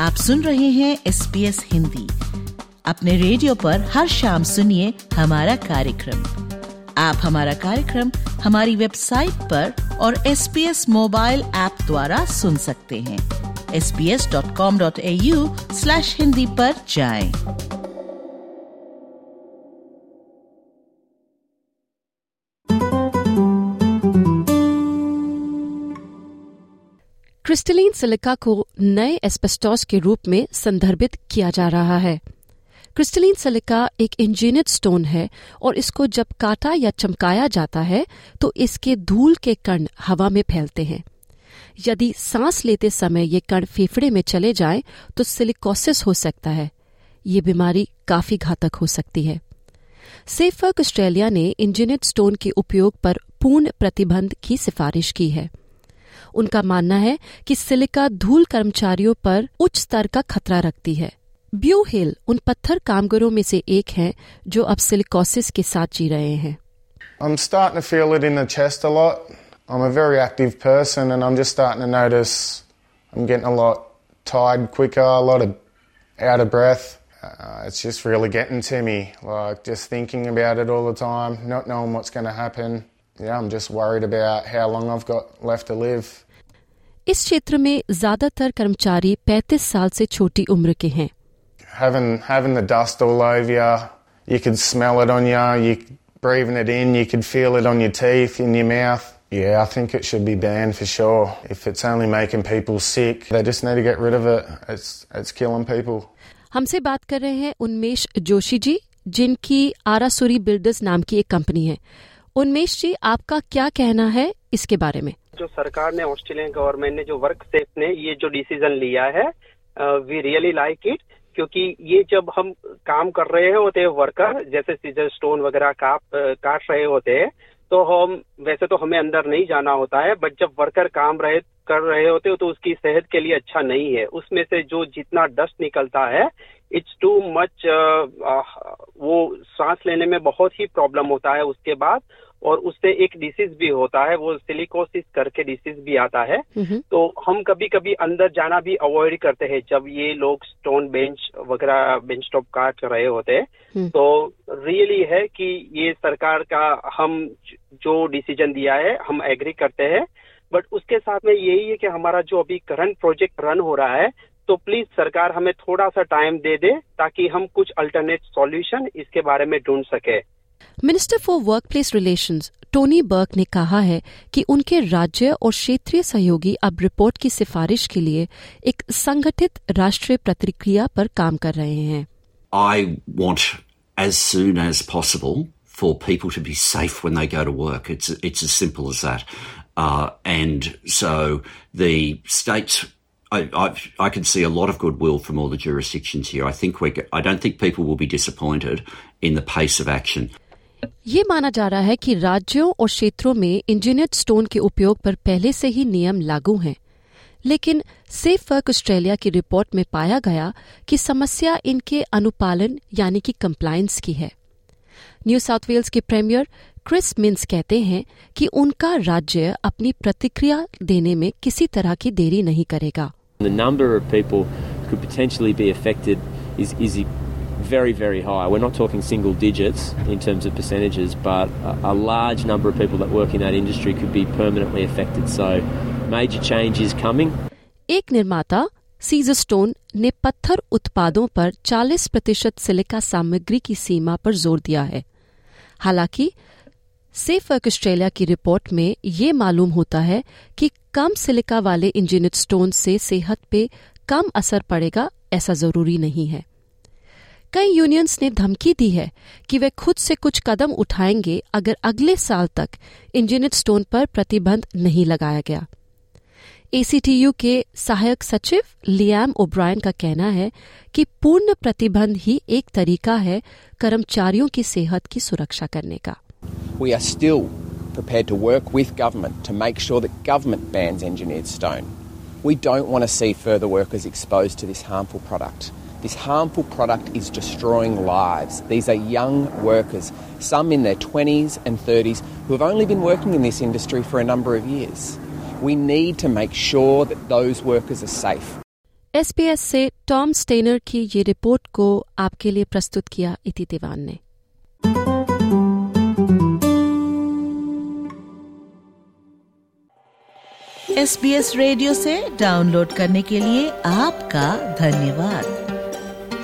आप सुन रहे हैं एस पी एस हिंदी। अपने रेडियो पर हर शाम सुनिए हमारा कार्यक्रम। आप हमारा कार्यक्रम हमारी वेबसाइट पर और S P S mobile app द्वारा सुन सकते हैं। S P S dot com dot A U slash Hindi पर जाएँ। क्रिस्टलीन सिलिका को नए एस्पेस्टोस के रूप में संदर्भित किया जा रहा है। क्रिस्टलीन सिलिका एक इंजीनियर्ड स्टोन है और इसको जब काटा या चमकाया जाता है तो इसके धूल के कण हवा में फैलते हैं। यदि सांस लेते समय ये कण फेफड़े में चले जाएँ तो सिलिकोसिस हो सकता है। ये बीमारी काफ़ी घातक हो सकती है। सेफर्क ऑस्ट्रेलिया ने इंजीनियर्ड स्टोन के उपयोग पर पूर्ण प्रतिबंध की सिफारिश की है। उनका मानना है कि सिलिका धूल कर्मचारियों पर उच्च स्तर का खतरा रखती है ब्यू हिल उन पत्थर कामगारों में से एक हैं जो अब सिलिकोसिस के साथ जी रहे हैं I'm starting to feel it in the chest a lot. I'm a very active person and I'm just starting to notice I'm getting a lot tired quicker, a lot of out of breath. Uh, it's just really getting to me, like just thinking about it all the time, not knowing what's going to happen. Yeah, I'm just worried about how long I've got left to live. इस क्षेत्र में ज़्यादातर कर्मचारी 35 साल से छोटी उम्र के हैं Having having the dust all over you, you could smell it on you. You breathing it in, you could feel it on your teeth, in your mouth. Yeah, I think it should be banned for sure. If it's only making people sick, they just need to get rid of it. It's it's killing people. हमसे बात कर रहे हैं उन्मेष जोशी जी जिनकी Arasuri builders नाम की एक company है उन्मेष जी, आपका क्या कहना है इसके बारे में? जो सरकार ने, ऑस्ट्रेलियन गवर्नमेंट ने, जो वर्क सेफ़ ने, ये जो डिसीज़न लिया है वी रियली लाइक इट क्योंकि ये जब हम काम कर रहे होते हैं वर्कर जैसे सीजर स्टोन वगैरह काट रहे होते हैं तो हम, वैसे तो हमें अंदर नहीं जाना होता है बट जब वर्कर काम रहे, कर रहे होते हो तो उसकी सेहत के लिए अच्छा नहीं है। उसमें से जो जितना डस्ट निकलता है इट्स टू मच वो सांस लेने में बहुत ही प्रॉब्लम होता है। उसके बाद और उससे एक डिसीज भी होता है वो सिलिकोसिस करके डिसीज भी आता है। तो हम कभी कभी अंदर जाना भी अवॉइड करते हैं जब ये लोग स्टोन बेंच वगैरह बेंच टॉप काट रहे होते हैं। तो रियली है कि ये सरकार का हम जो डिसीज़न दिया है हम एग्री करते हैं। बट उसके साथ में यही है कि हमारा जो अभी करंट प्रोजेक्ट रन हो रहा है तो प्लीज़ सरकार हमें थोड़ा सा टाइम दे दे ताकि हम कुछ अल्टरनेट सॉल्यूशन इसके बारे में ढूंढ सके। Minister for workplace relations Tony Burke ने कहा है कि उनके राज्य और क्षेत्रीय सहयोगी अब रिपोर्ट की सिफारिश के लिए एक संगठित राष्ट्रीय प्रतिक्रिया पर काम कर रहे हैं want as soon as possible for people to be safe when they go to work. It's it's as simple as that. Uh, and so the states, I, I, I can see a lot of goodwill from all the jurisdictions here. I think we, I don't think people will be disappointed in the pace of action. ये माना जा रहा है कि राज्यों और क्षेत्रों में इंजीनियर्ड स्टोन के उपयोग पर पहले से ही नियम लागू हैं। लेकिन सेफ़ वर्क ऑस्ट्रेलिया की रिपोर्ट में पाया गया कि समस्या इनके अनुपालन यानी कि कंप्लायंस की है। न्यू साउथ वेल्स के प्रीमियर क्रिस मिन्स कहते हैं कि उनका राज्य अपनी प्रतिक्रिया देने में किसी तरह की देरी नहीं करेगा। The number of people could potentially be affected is, is very, very high. We're not talking single digits in terms of percentages, but a, a large number of people that work in that industry could be permanently affected. So, major change is coming. एक निर्माता scissor stone ने पत्थर उत्पादों पर 40 प्रतिशत silica सामग्री की सीमा पर ज़ोर दिया है हालाँकि सेफ़ वर्क ऑस्ट्रेलिया की रिपोर्ट में ये मालूम होता है कि कम सिलिका वाले इंजीनियर्ड स्टोन से सेहत पे कम असर पड़ेगा ऐसा ज़रूरी नहीं है कई यूनियंस ने धमकी दी है कि वे खुद से कुछ कदम उठाएँगे अगर अगले साल तक इंजीनियर्ड स्टोन पर प्रतिबंध नहीं लगाया गया एसीटीयू के सहायक सचिव लियाम ओब्रायन का कहना है कि पूर्ण प्रतिबंध ही एक तरीका है कर्मचारियों की सेहत की सुरक्षा करने का We are still prepared to work with government to make sure that government bans engineered stone. We don't want to see further workers exposed to this harmful product. This harmful product is destroying lives. These are young workers, some in their 20s and 30s, who have only been working in this industry for a number of years. We need to make sure that those workers are safe. SPS से Tom Stayner की ये report को आपके लिए प्रस्तुत किया इति दीवान ने एस बी एस रेडियो से डाउनलोड करने के लिए आपका धन्यवाद